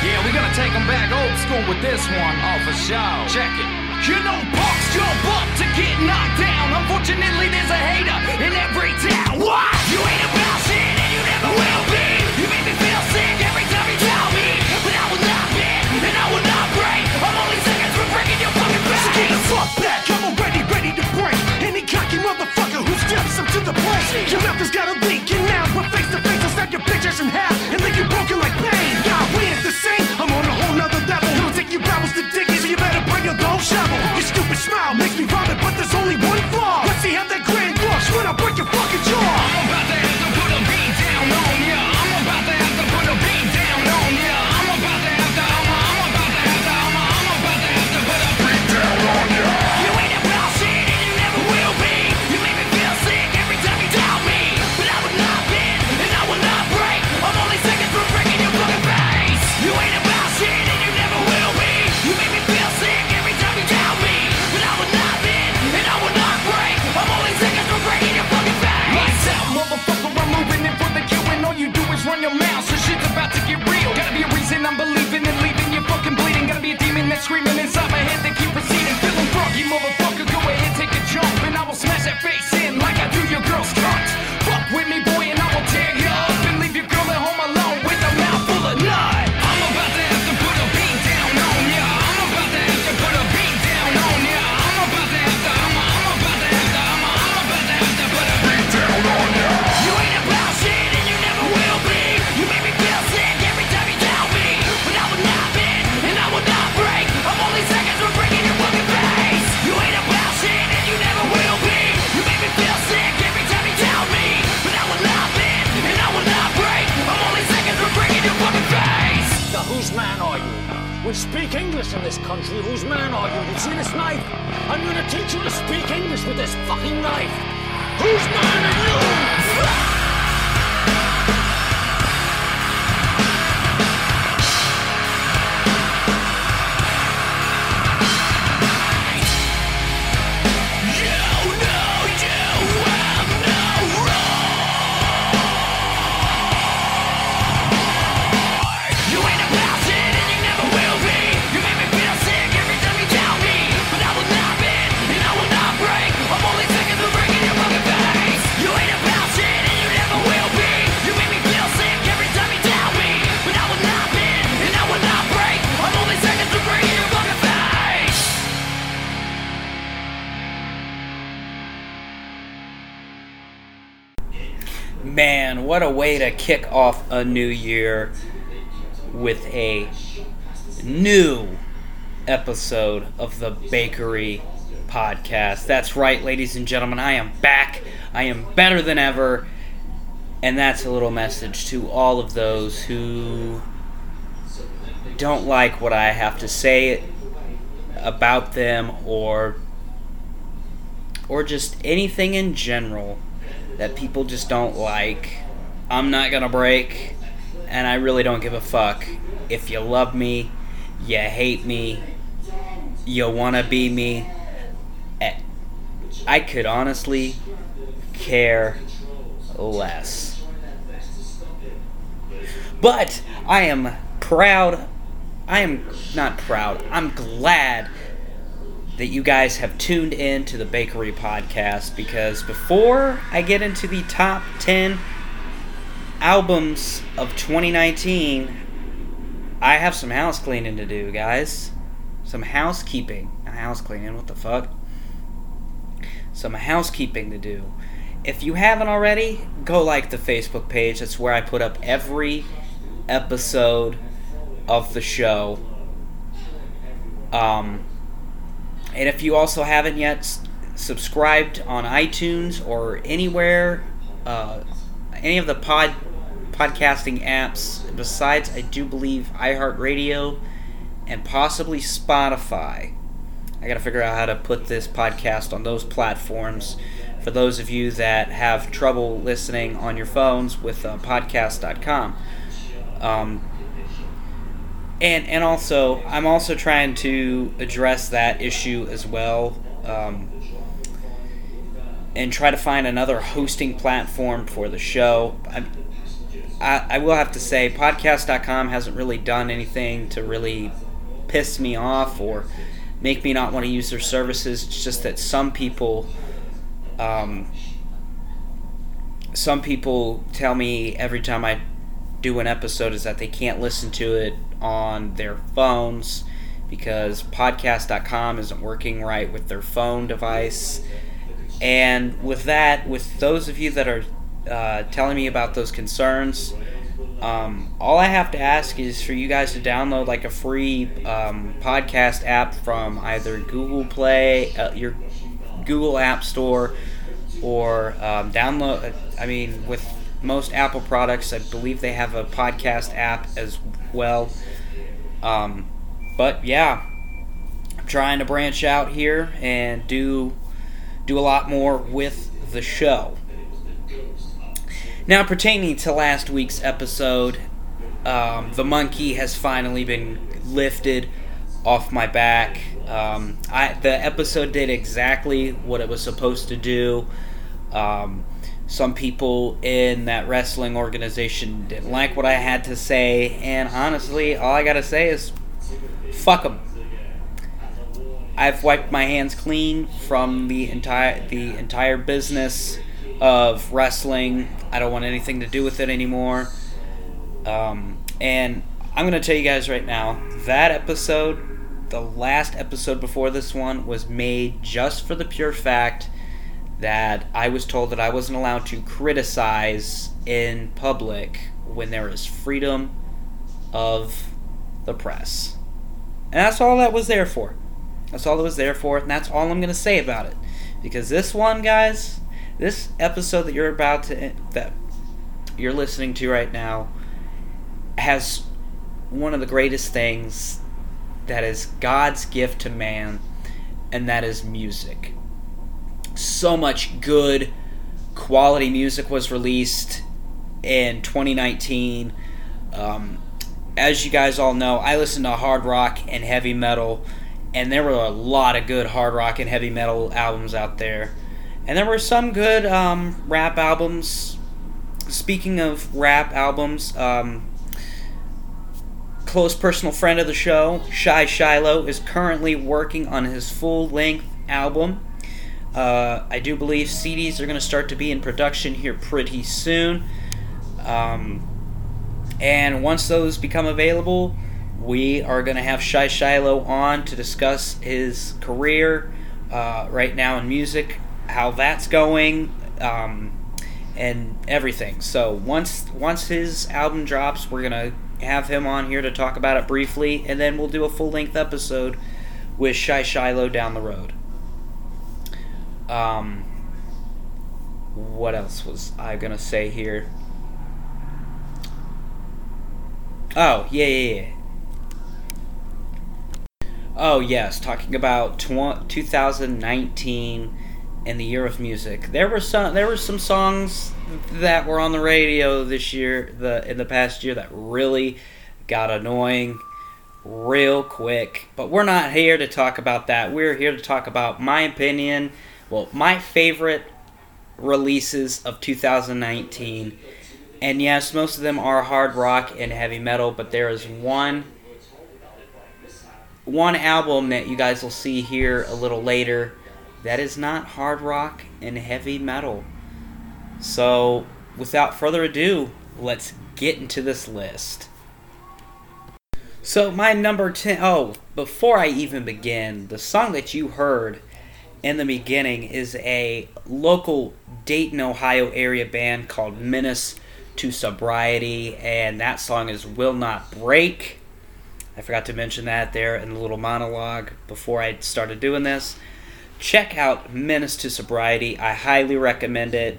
Yeah, we're gonna take 'em back old school with this one. Oh, for sure. Check it. You know punks jump up to get knocked down. Unfortunately, there's a hater in every town. What? You ain't about shit and you never will be. You make me feel sick every time you tell me. But I will not bend and I will not break. I'm only seconds from breaking your fucking back. So get the fuck back, I'm already ready to break Any cocky motherfucker who steps up to the plate Your mouth has got a leak and now we're face to face I'll snap your bitches in half and leave you broken like Froggy, motherfucker, speak English in this country. Whose man are you? You see this knife? I'm gonna teach you to speak English with this fucking knife. Whose man are you? What a way to kick off a new year with a new episode of the Bakery Podcast. That's right, ladies and gentlemen, I am back. I am better than ever. And that's a little message to all of those who don't like what I have to say about them or or just anything in general that people just don't like. I'm not gonna break, and I really don't give a fuck. If you love me, you hate me, you wanna be me. eh, I could honestly care less. But I am proud. I am not proud. I'm glad that you guys have tuned in to the Bakery Podcast because before I get into the top 10 albums of 2019, I have some house cleaning to do, guys. Some housekeeping. Not house cleaning, what the fuck? Some housekeeping to do. If you haven't already, go like the Facebook page. That's where I put up every episode of the show. Um, and if you also haven't yet s- subscribed on iTunes or anywhere, uh, any of the pod podcasting apps besides, I do believe iHeartRadio and possibly Spotify. I got to figure out how to put this podcast on those platforms. For those of you that have trouble listening on your phones with uh, podcast.com. Um, and and also I'm also trying to address that issue as well, um, and try to find another hosting platform for the show. I'm, I, I will have to say, podcast.com hasn't really done anything to really piss me off or make me not want to use their services. It's just that some people, um, some people tell me every time I do an episode is that they can't listen to it on their phones because podcast.com isn't working right with their phone device. And with that, with those of you that are uh, telling me about those concerns, um, all I have to ask is for you guys to download like a free um, podcast app from either Google Play, uh, your Google App Store, or um, download. I mean, with most Apple products, I believe they have a podcast app as well. Um, but yeah, I'm trying to branch out here and do do a lot more with the show. Now, pertaining to last week's episode, um, the monkey has finally been lifted off my back. Um, I, the episode did exactly what it was supposed to do. Um, some people in that wrestling organization didn't like what I had to say, and honestly, all I gotta say is fuck them. I've wiped my hands clean from the entire the entire business of wrestling. I don't want anything to do with it anymore. Um, and I'm gonna tell you guys right now that episode, the last episode before this one, was made just for the pure fact that I was told that I wasn't allowed to criticize in public when there is freedom of the press. And that's all that was there for. That's all it was there for, and that's all I'm going to say about it. Because this one, guys, this episode that you're about to that you're listening to right now has one of the greatest things that is God's gift to man, and that is music. So much good quality music was released in 2019. Um, as you guys all know, I listen to hard rock and heavy metal, and there were a lot of good hard rock and heavy metal albums out there. And there were some good um, rap albums. Speaking of rap albums, um, close personal friend of the show, Shy Shiloh, is currently working on his full length album. Uh, I do believe CDs are going to start to be in production here pretty soon. Um, and once those become available, we are going to have Shy Shiloh on to discuss his career uh, right now in music, how that's going, um, and everything. So once once his album drops, we're gonna have him on here to talk about it briefly, and then we'll do a full length episode with Shy Shiloh down the road. Um, what else was I gonna say here? Oh yeah yeah yeah. Oh yes, talking about tw- 2019 and the year of music. There were some there were some songs that were on the radio this year, the in the past year that really got annoying real quick. But we're not here to talk about that. We're here to talk about my opinion, well, my favorite releases of 2019. And yes, most of them are hard rock and heavy metal, but there is one one album that you guys will see here a little later that is not hard rock and heavy metal. So, without further ado, let's get into this list. So, my number 10. Oh, before I even begin, the song that you heard in the beginning is a local Dayton, Ohio area band called Menace to Sobriety, and that song is Will Not Break. I forgot to mention that there in the little monologue before I started doing this. Check out Menace to Sobriety. I highly recommend it.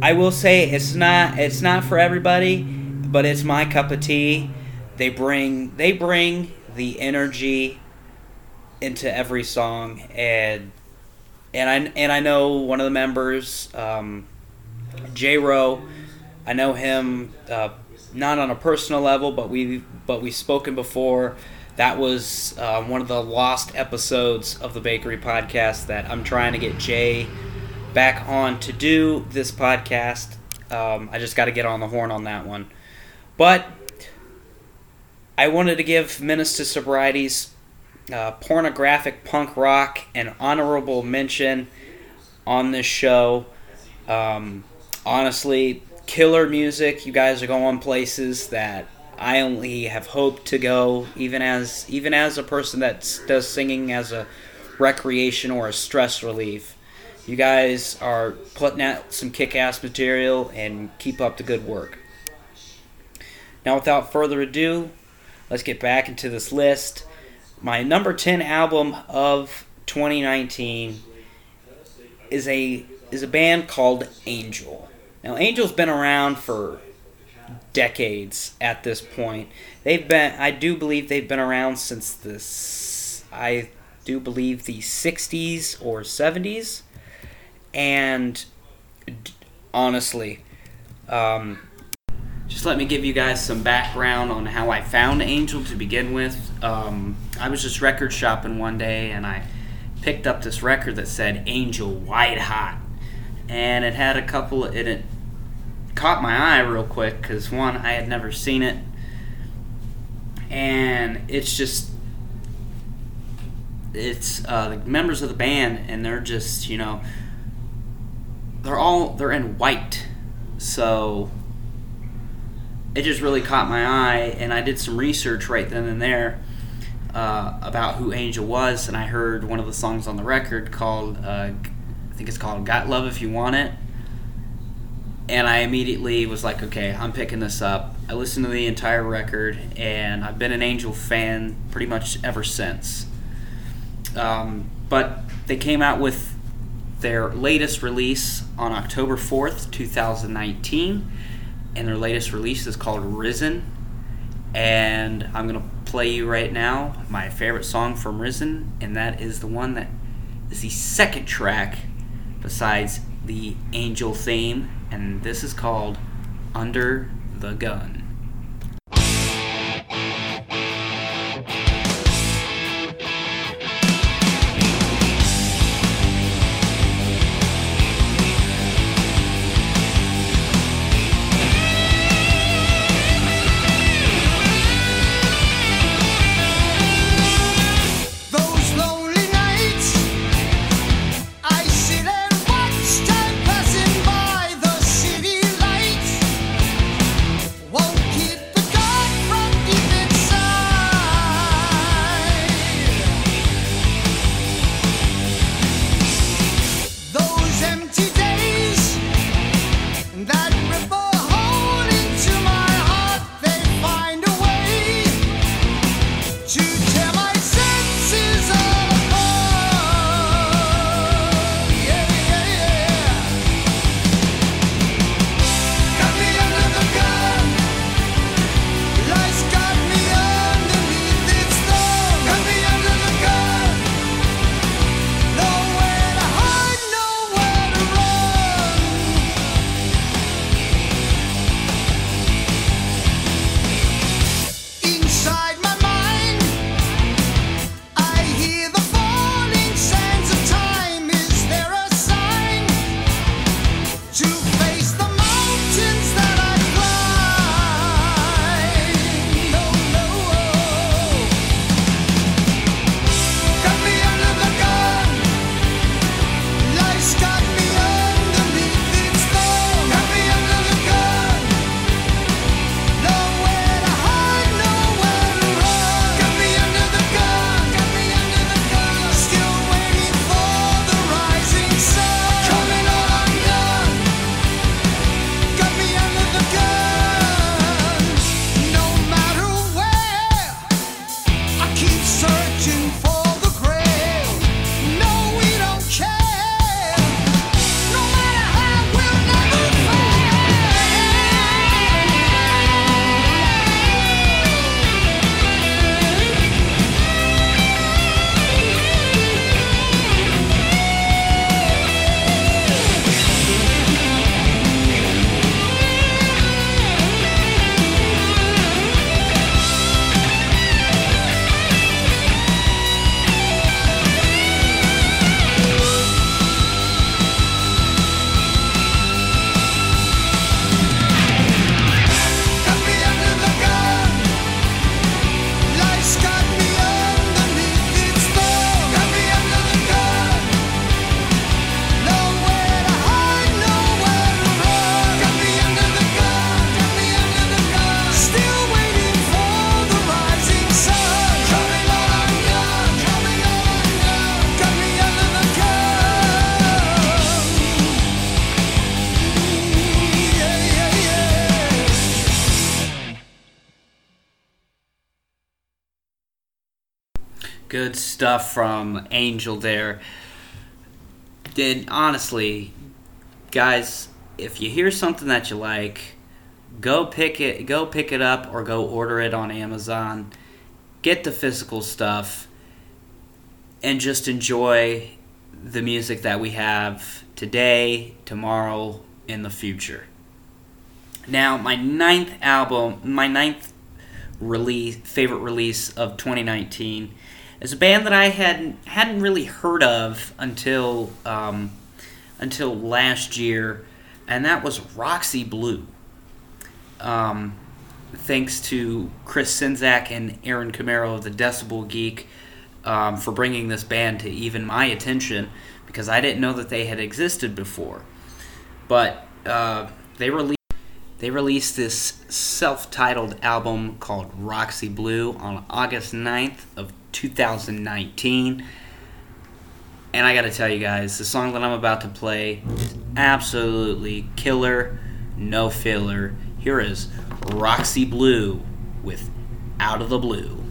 I will say it's not it's not for everybody, but it's my cup of tea. They bring they bring the energy into every song and and I and I know one of the members, um, J. Rowe. I know him uh, not on a personal level, but we but we've spoken before. That was um, one of the lost episodes of the Bakery Podcast that I'm trying to get Jay back on to do this podcast. Um, I just got to get on the horn on that one. But I wanted to give Menace to Sobriety's uh, pornographic punk rock an honorable mention on this show. Um, honestly, killer music. You guys are going places that I only have hoped to go, even as even as a person that does singing as a recreation or a stress relief. You guys are putting out some kick-ass material and keep up the good work. Now, without further ado, let's get back into this list. My number 10 album of 2019 is a is a band called Angel. Now, Angel's been around for decades at this point. They've been I do believe they've been around since this I do believe the 60s or 70s and honestly um, just let me give you guys some background on how I found Angel to begin with. Um, I was just record shopping one day and I picked up this record that said Angel White Hot. And it had a couple, it, it caught my eye real quick because one, I had never seen it. And it's just, it's uh, the members of the band and they're just, you know, they're all, they're in white. So it just really caught my eye, and I did some research right then and there uh, about who Angel was, and I heard one of the songs on the record called, uh, I think it's called "Got Love If You Want It," and I immediately was like, okay, I'm picking this up. I listened to the entire record, and I've been an Angel fan pretty much ever since. Um, but they came out with their latest release on October 4th, 2019 and their latest release is called Risen. And I'm going to play you right now my favorite song from Risen, and that is the one that is the second track besides the Angel theme, and this is called Under the Gun. Angel there. Did honestly, guys, if you hear something that you like, go pick it go pick it up or go order it on Amazon. Get the physical stuff and just enjoy the music that we have today, tomorrow, in the future. Now, my ninth album, my ninth release, favorite release of 2019, is a band that I hadn't hadn't really heard of until um, until last year, and that was Roxy Blue. Um, thanks to Chris Czynszak and Aaron Camaro of the Decibel Geek um, for bringing this band to even my attention because I didn't know that they had existed before. But uh, they released they released this self-titled album called Roxy Blue on August 9th of 2019. And I got to tell you guys, the song that I'm about to play is absolutely killer, no filler. Here is Roxy Blue with Out of the Blue.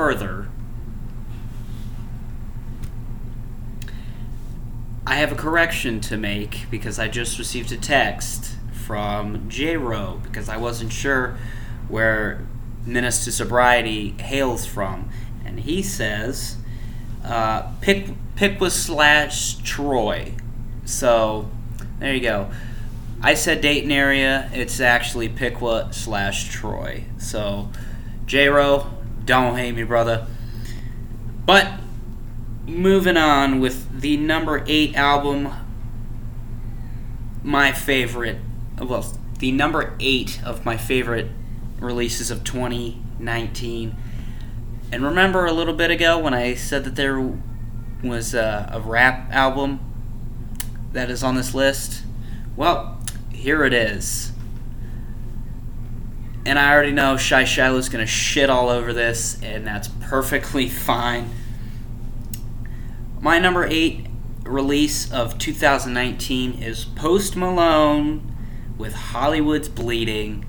Further, I have a correction to make because I just received a text from J-Ro because I wasn't sure where Menace to Sobriety hails from. And he says, uh, Pick, Piqua slash Troy. So, there you go. I said Dayton area. It's actually Piqua slash Troy. So, J-Ro, don't hate me, brother. But moving on with the number eight album, my favorite. Well, the number eight of my favorite releases of 2019. And remember a little bit ago when I said that there was a, a rap album that is on this list? Well, here it is. And I already know Shy Shiloh's gonna shit all over this, and that's perfectly fine. My number eight release of 2019 is Post Malone with Hollywood's Bleeding.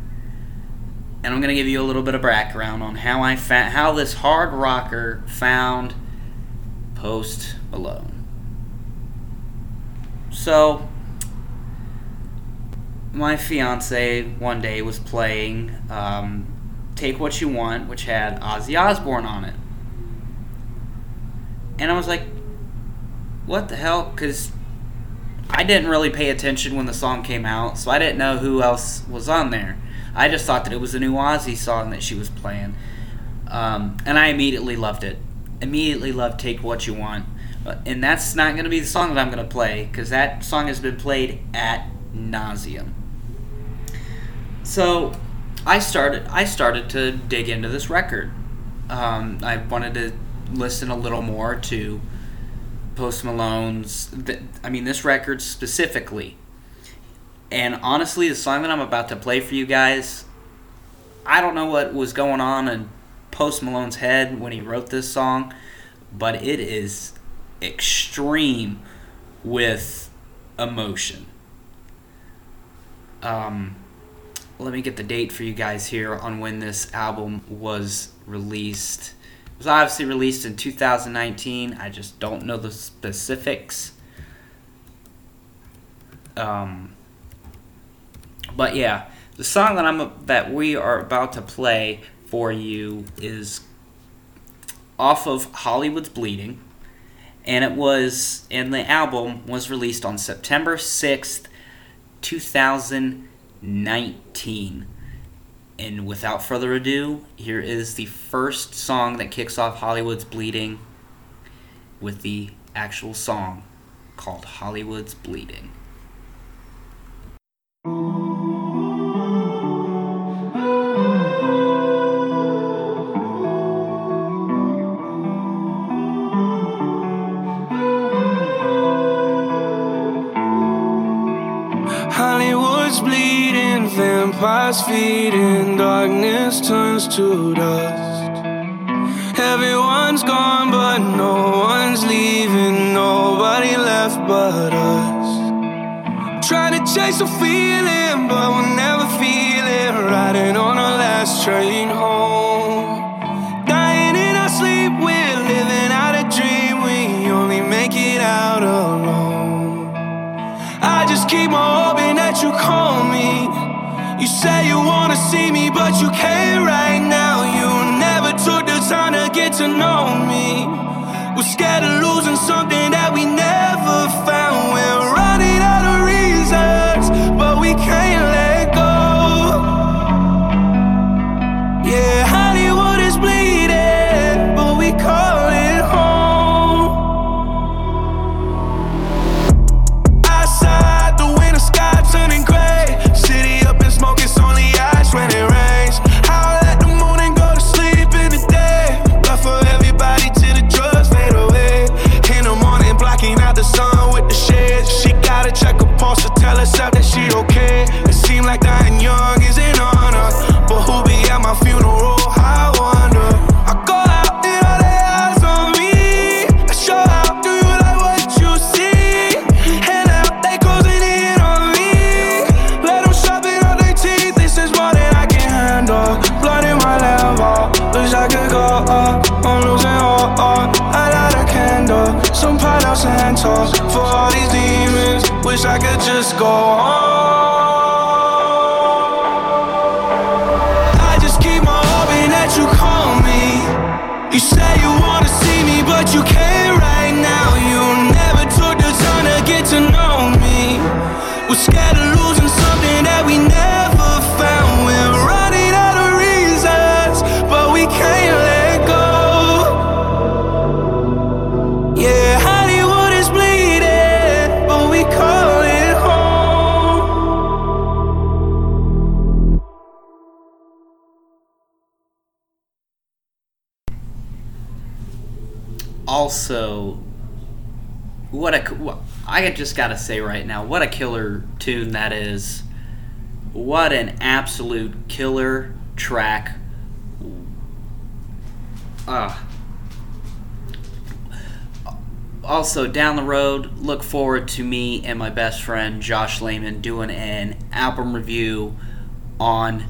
And I'm gonna give you a little bit of background on how I found how this hard rocker found Post Malone. So, my fiance one day was playing um, Take What You Want, which had Ozzy Osbourne on it. And I was like, what the hell? Because I didn't really pay attention when the song came out, so I didn't know who else was on there. I just thought that it was a new Ozzy song that she was playing. Um, and I immediately loved it. Immediately loved Take What You Want. And that's not going to be the song that I'm going to play, because that song has been played at nauseum. So I started I started to dig into this record. Um, I wanted to listen a little more to Post Malone's. Th- I mean, this record specifically. And honestly, the song that I'm about to play for you guys, I don't know what was going on in Post Malone's head when he wrote this song, but it is extreme with emotion. Um, let me get the date for you guys here on when this album was released. It was obviously released in 2019. I just don't know the specifics. Um, but yeah, the song that I'm that we are about to play for you is off of Hollywood's Bleeding, and it was and the album was released on September 6th, 2019. And without further ado, here is the first song that kicks off Hollywood's Bleeding with the actual song called Hollywood's Bleeding. Vampires in darkness turns to dust. Everyone's gone, but no one's leaving, nobody left but us. Trying to chase a feeling, but we'll never feel it. Riding on our last train You say you wanna see me, but you can't right now. You never took the time to get to know me. We're scared of losing something that we never found. Palo Santo. For all these demons. Wish I could just go home. I just keep on hoping that you call me. You say you wanna see me, but you can't right now. You never took the time to get to know me. We're scared of losing I just gotta say right now, what a killer tune that is. What an absolute killer track. Uh, also, down the road, look forward to me and my best friend Josh Lehman doing an album review on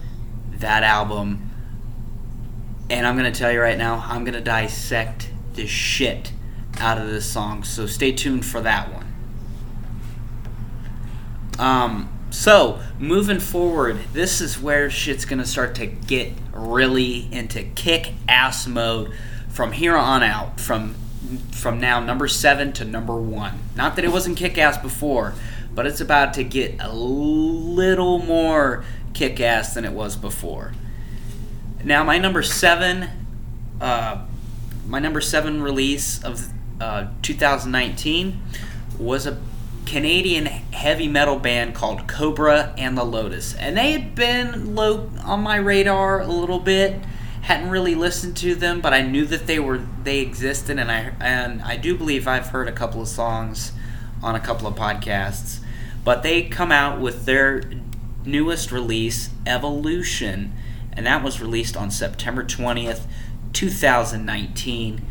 that album. And I'm going to tell you right now, I'm going to dissect the shit out of this song. So stay tuned for that one. Um, so moving forward, this is where shit's gonna start to get really into kick ass mode from here on out. From from now number seven to number one. Not that it wasn't kick ass before, but it's about to get a little more kick ass than it was before. Now my number seven, uh, my number seven release of uh, 2019 was a Canadian heavy metal band called Kobra and the Lotus, and they had been low on my radar a little bit. Hadn't really listened to them, but I knew that they were they existed, and I and I do believe I've heard a couple of songs on a couple of podcasts. But they come out with their newest release, Evolution, and that was released on September 20th, 2019.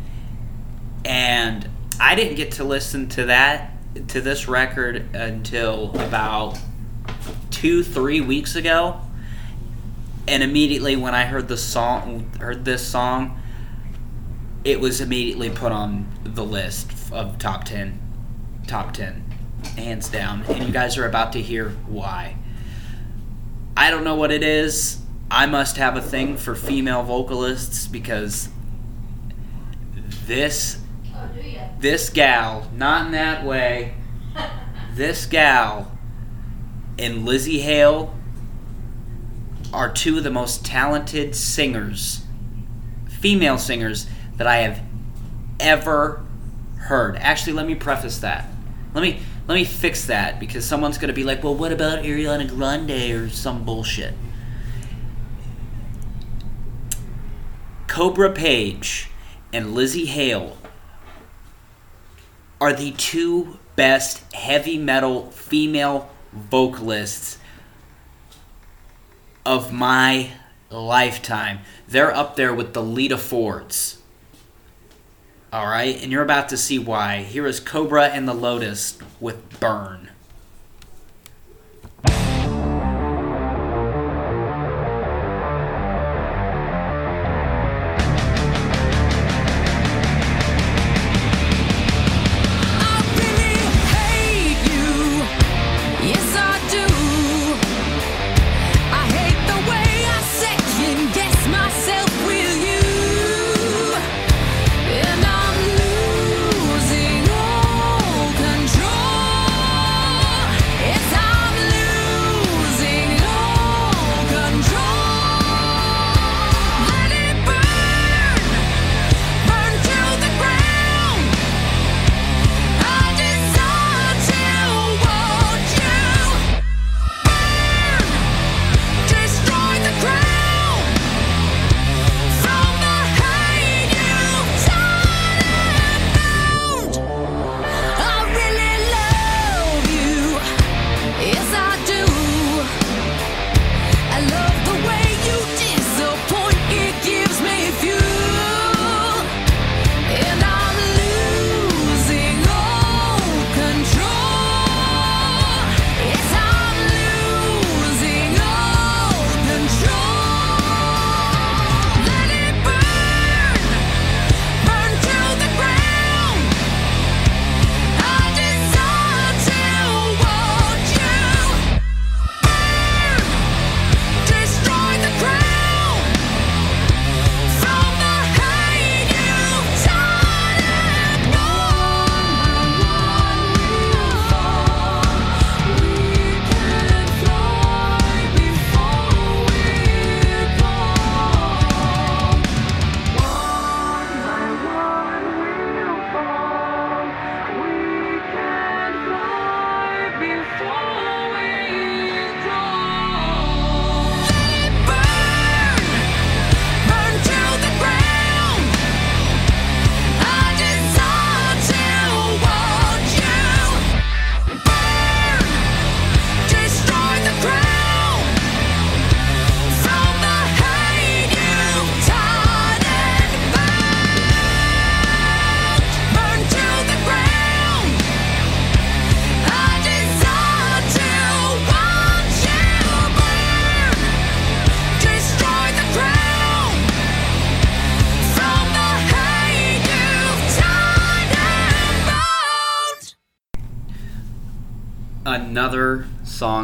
And I didn't get to listen to that to this record until about two, three weeks ago. And immediately when I heard the song, heard this song, it was immediately put on the list of top ten, top ten, hands down. And you guys are about to hear why. I don't know what it is. I must have a thing for female vocalists because this this gal, not in that way, this gal and Lzzy Hale are two of the most talented singers, female singers, that I have ever heard. Actually, let me preface that. Let me let me fix that because someone's gonna be like, "Well, what about Ariana Grande or some bullshit?" Kobra Paige and Lzzy Hale are the two best heavy metal female vocalists of my lifetime. They're up there with the Lita Fords. All right, and you're about to see why. Here is Kobra and the Lotus with Burn.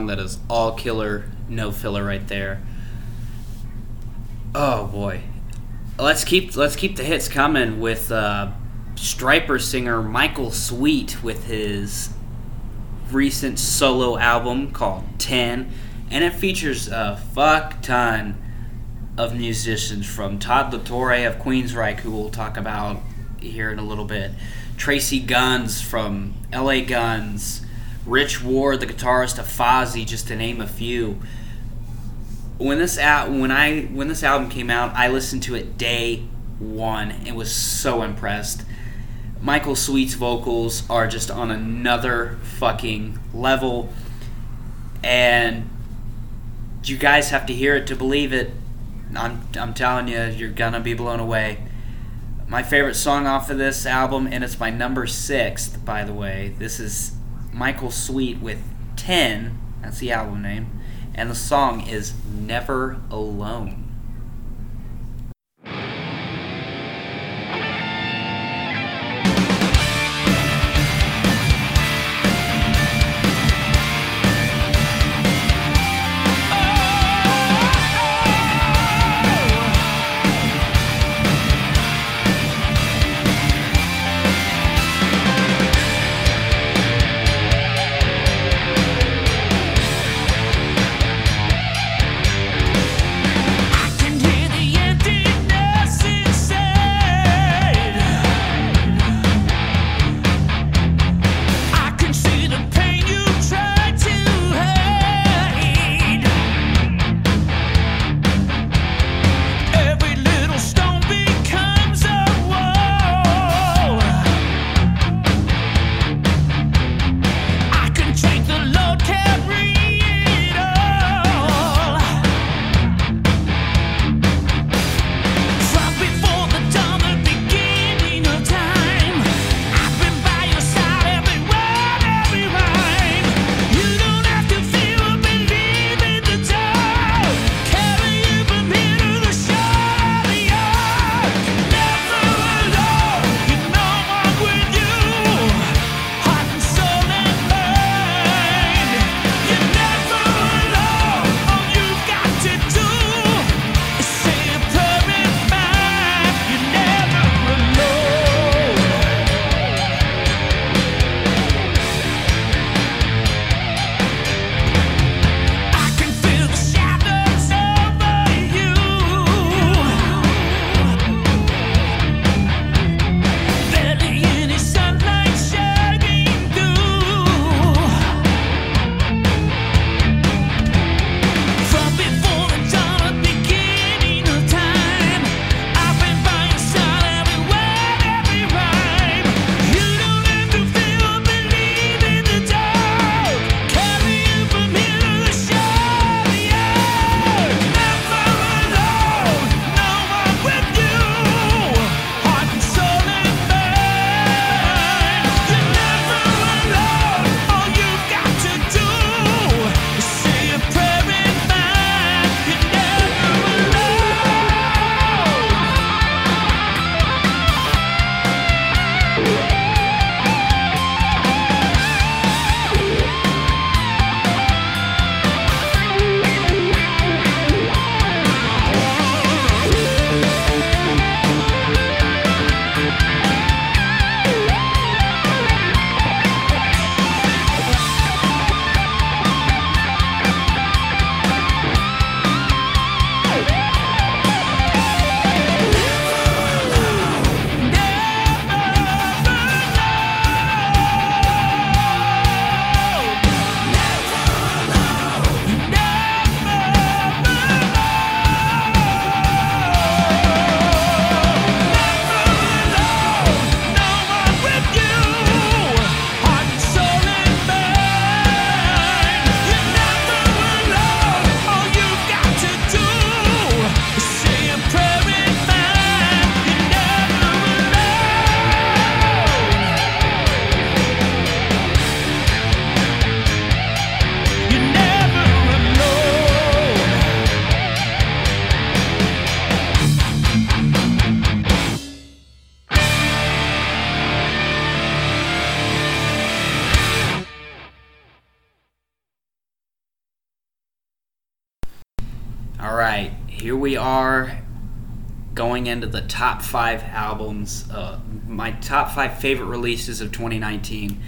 That is all killer, no filler right there. Oh boy. Let's keep let's keep the hits coming with uh, Stryper singer Michael Sweet with his recent solo album called 10 and it features a fuck ton of musicians from Todd LaTorre of Queensryche who we'll talk about here in a little bit. Tracii Guns from LA Guns, Rich Ward, the guitarist of Fozzy, just to name a few. When this out when I when this album came out, I listened to it day one and was so impressed. Michael Sweet's vocals are just on another fucking level, and you guys have to hear it to believe it. I'm I'm telling you, you're gonna be blown away my favorite song off of this album, and it's my number sixth, by the way. This is Michael Sweet with 10, that's the album name, and the song is Never Alone. All right, here we are going into the top five albums, uh, my top five favorite releases of 2019.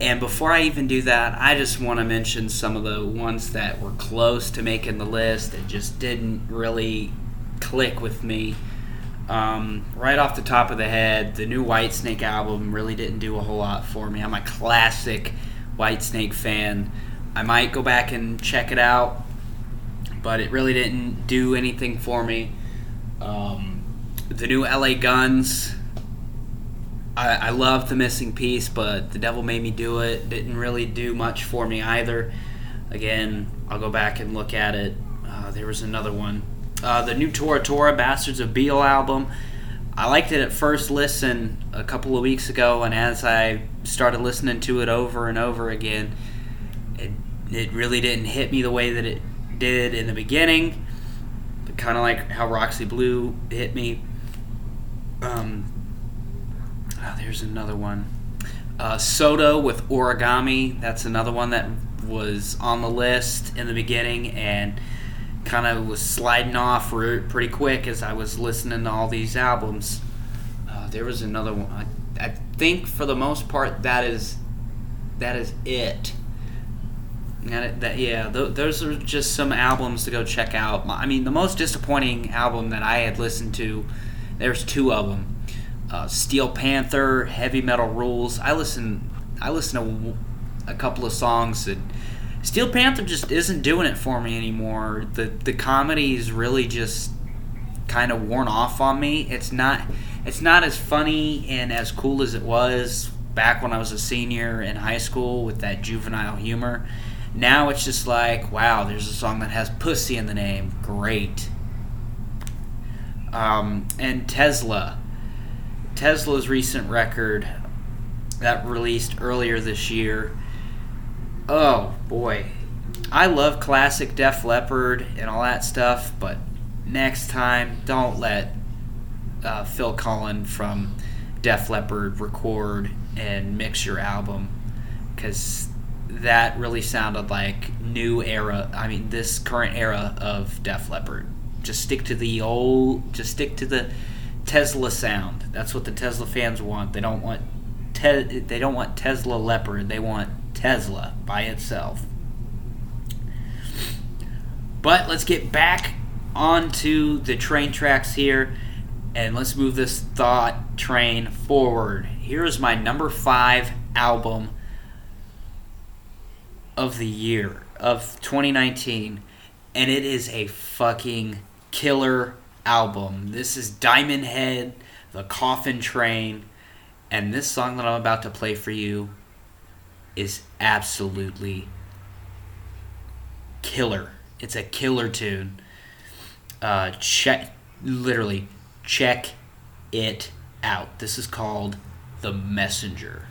And before I even do that, I just want to mention some of the ones that were close to making the list that just didn't really click with me. Um, right off the top of the head, the new Whitesnake album really didn't do a whole lot for me. I'm a classic Whitesnake fan. I might go back and check it out, but it really didn't do anything for me. Um, the new LA Guns, I, I the missing piece, but the devil made me do it. Didn't really do much for me either. Again, I'll go back and look at it. Uh, there was another one. Uh, the new Tora Tora Bastards of Beale album. I liked it at first listen a couple of weeks ago, and as I started listening to it over and over again, it, it really didn't hit me the way that it did in the beginning. Kind of like how Roxy Blue hit me. Um, oh, there's another one. Uh, Soto with Origami. That's another one that was on the list in the beginning and kind of was sliding off re- pretty quick as I was listening to all these albums. Uh, there was another one. I, I think for the most part that is that is it. And that yeah, th- those are just some albums to go check out. I mean, the most disappointing album that I had listened to, there's two of them. Uh, Steel Panther, Heavy Metal Rules. I listen, I listen to a couple of songs and Steel Panther just isn't doing it for me anymore. The the comedy is really just kind of worn off on me. It's not it's not as funny and as cool as it was back when I was a senior in high school with that juvenile humor. Now it's just like, wow, there's a song that has pussy in the name. Great. Um, and Tesla. Tesla's recent record that released earlier this year. Oh boy, I love classic Def Leppard and all that stuff, but next time, don't let uh, Phil Collen from Def Leppard record and mix your album because that really sounded like new era. I mean, this current era of Def Leppard. Just stick to the old. Just stick to the Tesla sound. That's what the Tesla fans want. They don't want. Te- they don't want Tesla Leopard. They want Tesla by itself. But let's get back onto the train tracks here and let's move this thought train forward. Here is my number five album of the year of 2019, and it is a fucking killer album. This is Diamond Head, The Coffin Train, and this song that I'm about to play for you is absolutely killer. It's a killer tune. Uh, check, literally, check it out. This is called The Messenger.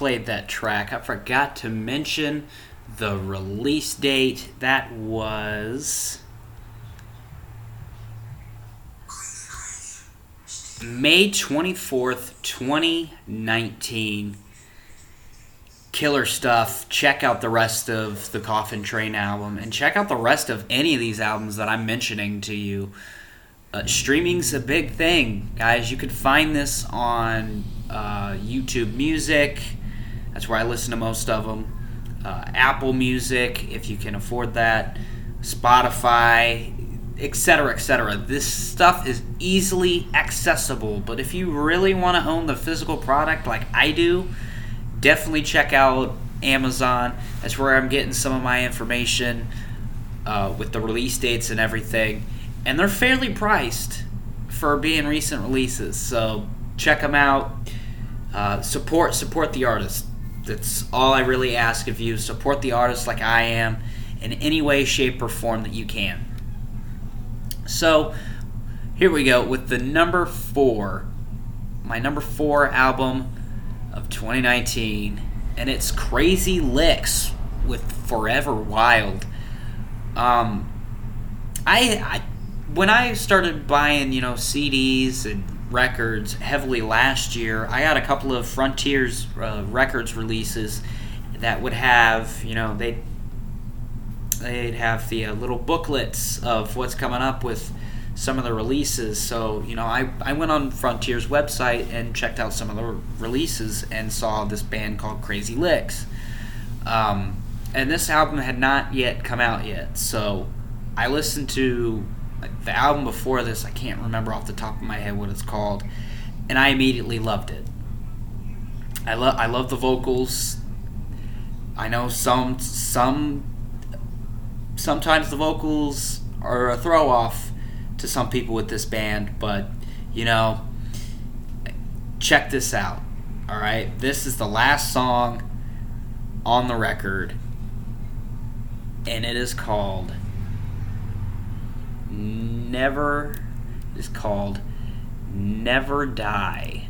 Played that track, I forgot to mention the release date. That was May 24th, 2019. Killer stuff. Check out the rest of the Coffin Train album and check out the rest of any of these albums that I'm mentioning to you. Uh, streaming's a big thing, guys. You can find this on uh, YouTube Music. That's where I listen to most of them. Uh, Apple Music, if you can afford that. Spotify, etc., etc. This stuff is easily accessible, but if you really want to own the physical product like I do, definitely check out Amazon. That's where I'm getting some of my information uh, with the release dates and everything. And they're fairly priced for being recent releases, so check them out. Uh, support support the artist. That's all I really ask of you. Support the artist like I am in any way, shape, or form that you can. So here we go with the number four, my number four album of 2019, and it's Crazy Lixx with Forever Wild. Um, I, I when I started buying, you know, CDs and records heavily last year, I got a couple of Frontiers uh, Records releases that would have, you know, they they'd have the uh, little booklets of what's coming up with some of the releases. So, you know, I, I went on Frontier's website and checked out some of the releases and saw this band called Crazy Lixx. Um, and this album had not yet come out yet. So I listened to the album before this. I can't remember off the top of my head what it's called. And I immediately loved it. I love I love the vocals. I know some some sometimes the vocals are a throw off to some people with this band, but you know, check this out. All right, this is the last song on the record, and it is called Never. Is called Never Die.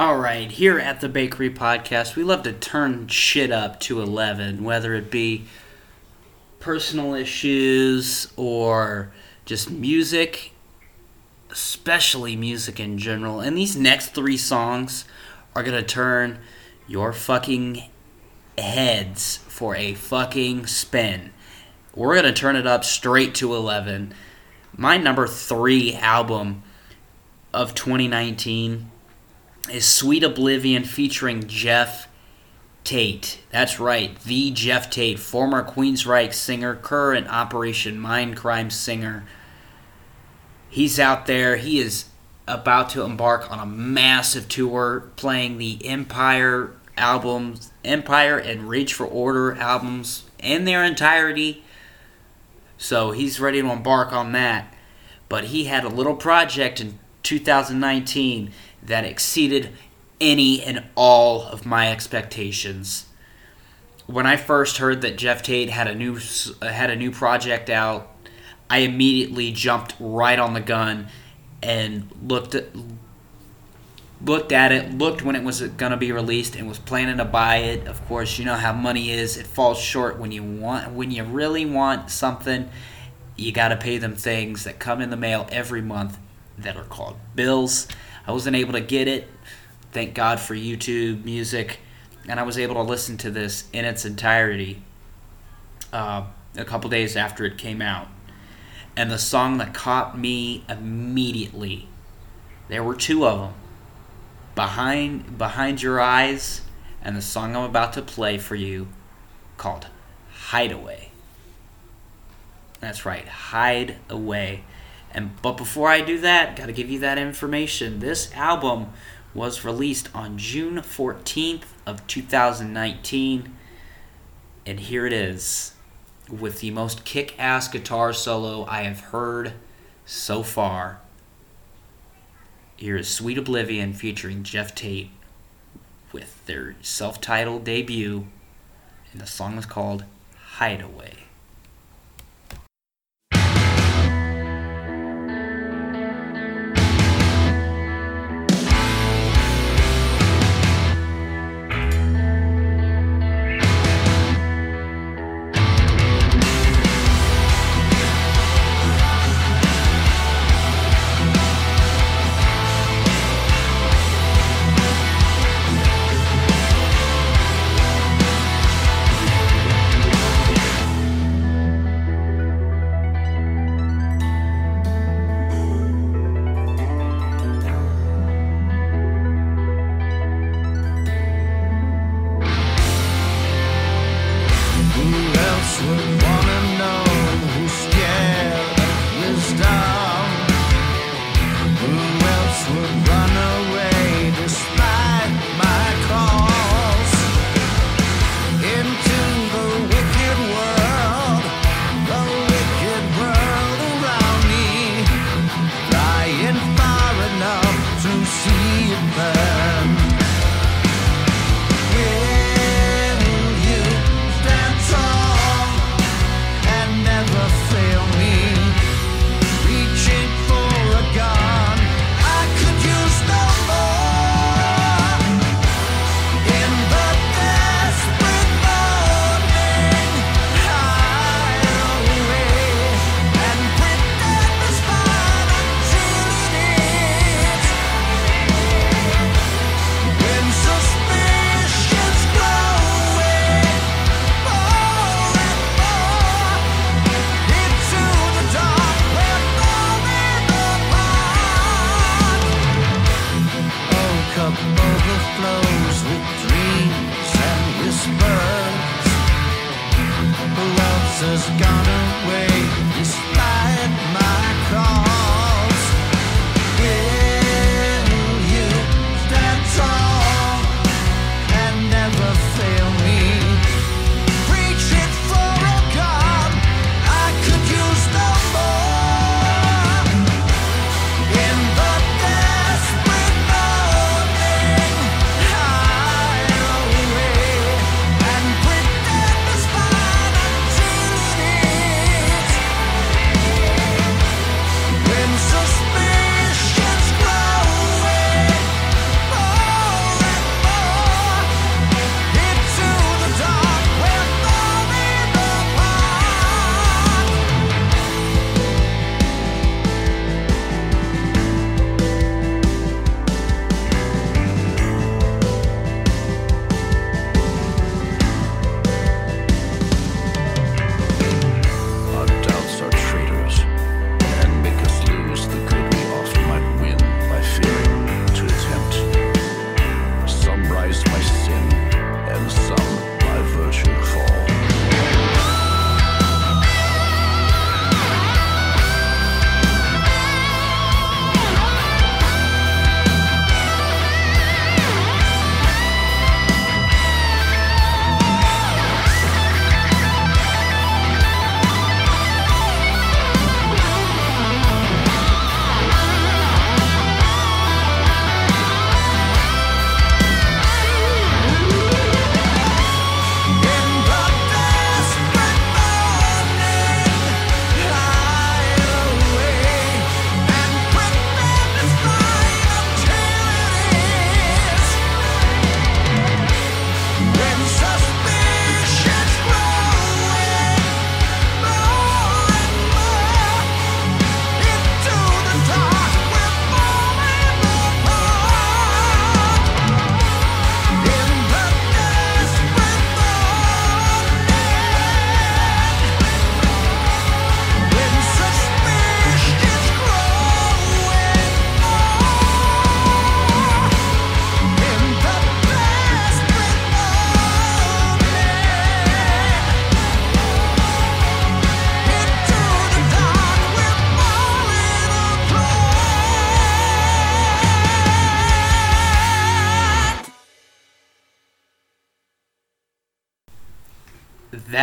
All right, here at the Bakery Podcast, we love to turn shit up to 11, whether it be personal issues or just music, especially music in general. And these next three songs are going to turn your fucking heads for a fucking spin. We're going to turn it up straight to 11. My number three album of 2019 is Sweet Oblivion featuring Geoff Tate. That's right, the Geoff Tate, former Queensryche singer, current Operation Mindcrime singer. He's out there. He is about to embark on a massive tour playing the Empire albums, Empire and Rage for Order albums in their entirety. So he's ready to embark on that. But he had a little project in 2019 that exceeded any and all of my expectations. When I first heard that Geoff Tate had a new uh, had a new project out, I immediately jumped right on the gun and looked at looked at it, looked when it was going to be released, and was planning to buy it. Of course, you know how money is; it falls short when you want when you really want something. You got to pay them things that come in the mail every month that are called bills. I wasn't able to get it. Thank God for YouTube Music, and I was able to listen to this in its entirety uh, a couple days after it came out. And the song that caught me immediately, there were two of them behind behind your eyes and the song I'm about to play for you called Hideaway. That's right, Hide Away. And but before I do that, got to give you that information. This album was released on June 14th of 2019 and here it is with the most kick-ass guitar solo I have heard so far. Here is Sweet Oblivion featuring Geoff Tate with their self titled debut, and the song is called Hideaway.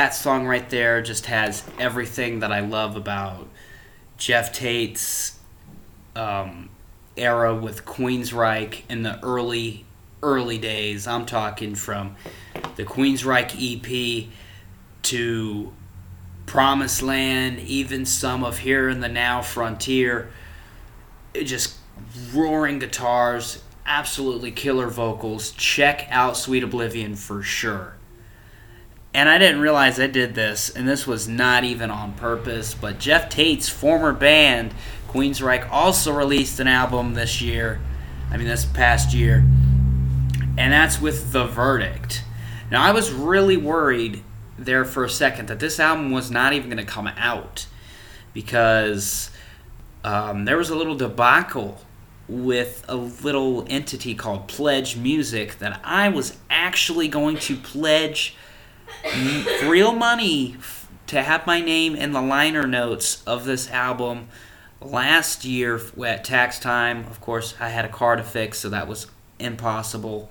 That song right there just has everything that I love about Geoff Tate's um, era with Queensryche in the early early days. I'm talking from the Queensryche EP to Promised Land, even some of Hear in the Now Frontier. It just roaring guitars, absolutely killer vocals. Check out Sweet Oblivion for sure. And I didn't realize I did this, and this was not even on purpose. But Geoff Tate's former band, Queensryche, also released an album this year. I mean, this past year. And that's with The Verdict. Now, I was really worried there for a second that this album was not even going to come out because um, there was a little debacle with a little entity called Pledge Music that I was actually going to pledge real money to have my name in the liner notes of this album last year at tax time. Of course, I had a car to fix, so that was impossible.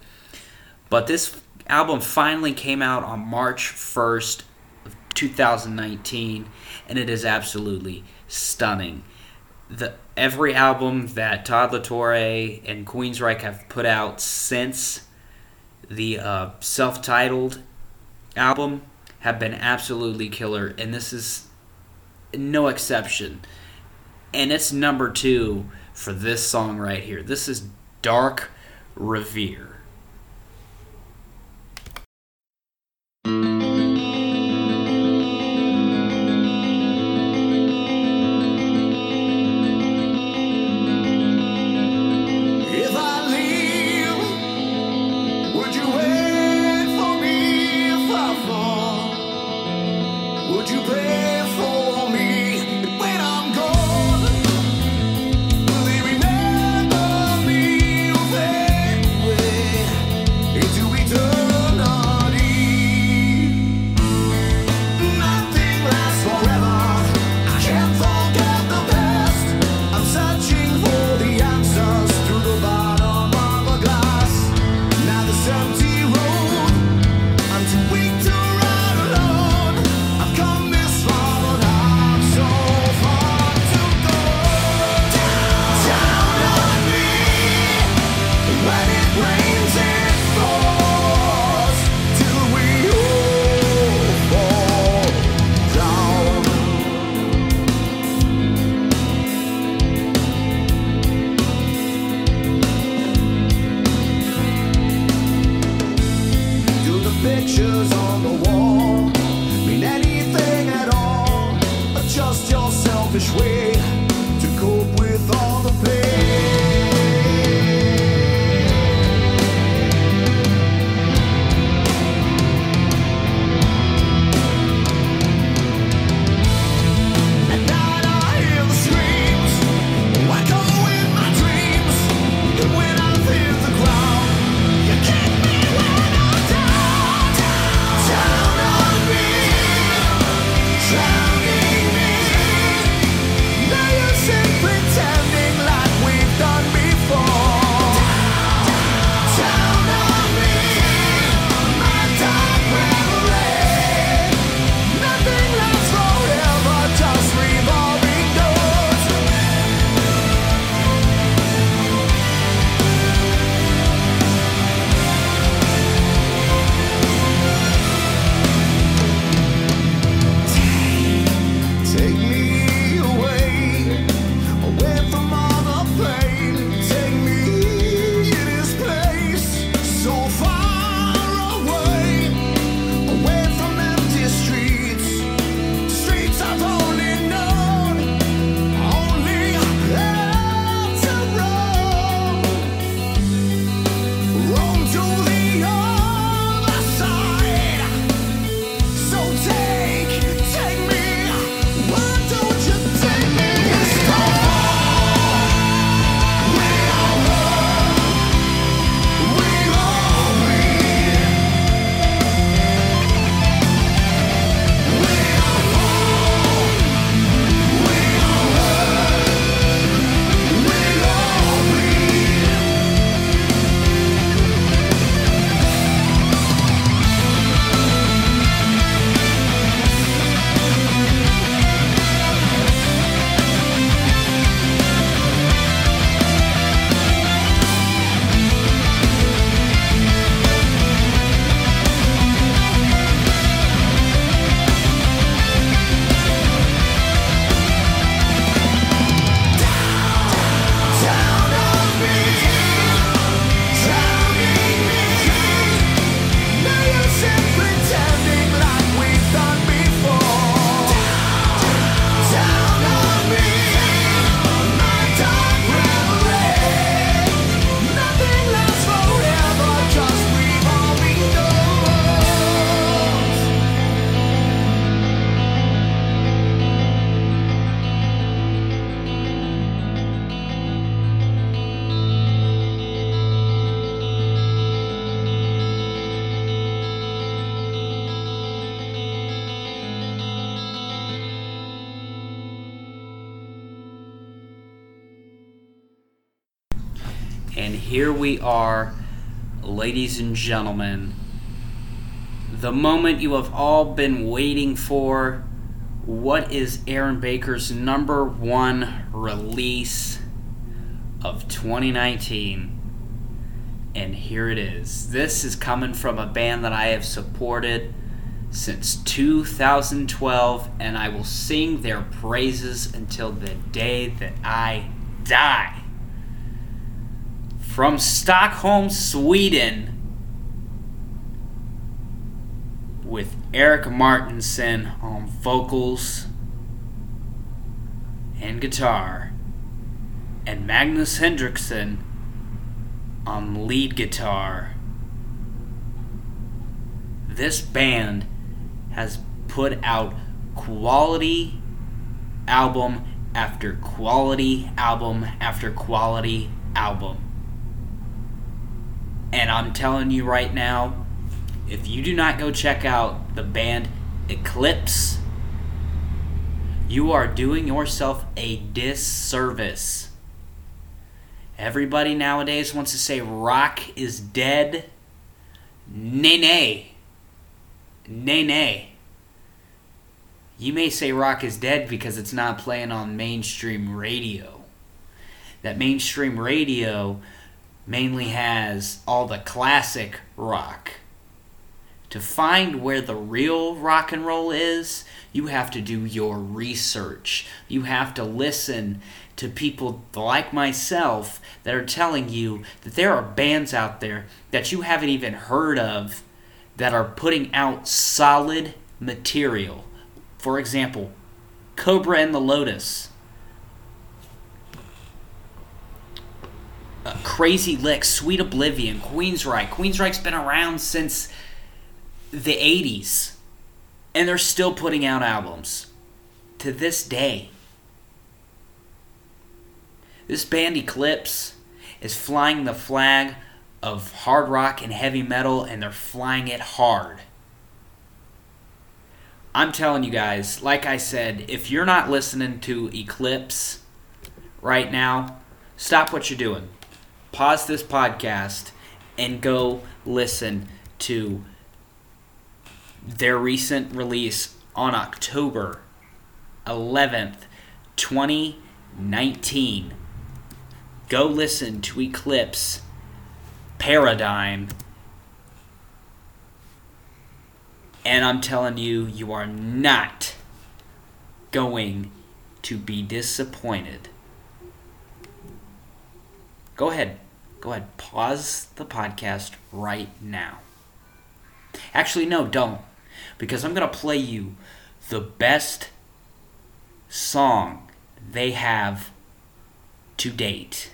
But this album finally came out on March 1st of 2019 and it is absolutely stunning. The every album that Todd La Torre and Queensryche have put out since the uh, self-titled album have been absolutely killer and this is no exception. And it's number 2 for this song right here. This is Dark Reverie. And here we are, ladies and gentlemen. The moment you have all been waiting for. What is Aaron Baker's number one release of 2019? And here it is. This is coming from a band that I have supported since 2012, and I will sing their praises until the day that I die. From Stockholm, Sweden, with Erik Mårtensson on vocals and guitar, and Magnus Henriksson on lead guitar. This band has put out quality album after quality album after quality album. And I'm telling you right now, if you do not go check out the band Eclipse, you are doing yourself a disservice. Everybody nowadays wants to say rock is dead. Nay, nay. Nay, nay. You may say rock is dead because it's not playing on mainstream radio. That mainstream radio mainly has all the classic rock. To find where the real rock and roll is, you have to do your research. You have to listen to people like myself that are telling you that there are bands out there that you haven't even heard of that are putting out solid material. For example, Kobra and the Lotus. Uh, Crazy Lixx, Sweet Oblivion, Queensryche. Queensryche's been around since the 80s, and they're still putting out albums to this day. This band Eclipse is flying the flag of hard rock and heavy metal, and they're flying it hard. I'm telling you guys, like I said, if you're not listening to Eclipse right now, stop what you're doing. Pause this podcast and go listen to their recent release on October 11th, 2019. Go listen to Eclipse Paradigm. And I'm telling you, you are not going to be disappointed. Go ahead. Go ahead. Pause the podcast right now. Actually, no, don't. Because I'm going to play you the best song they have to date.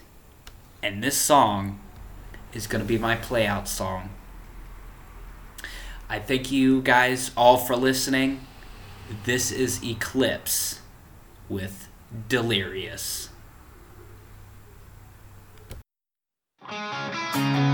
And this song is going to be my playout song. I thank you guys all for listening. This is Eclipse with Delirious. Thank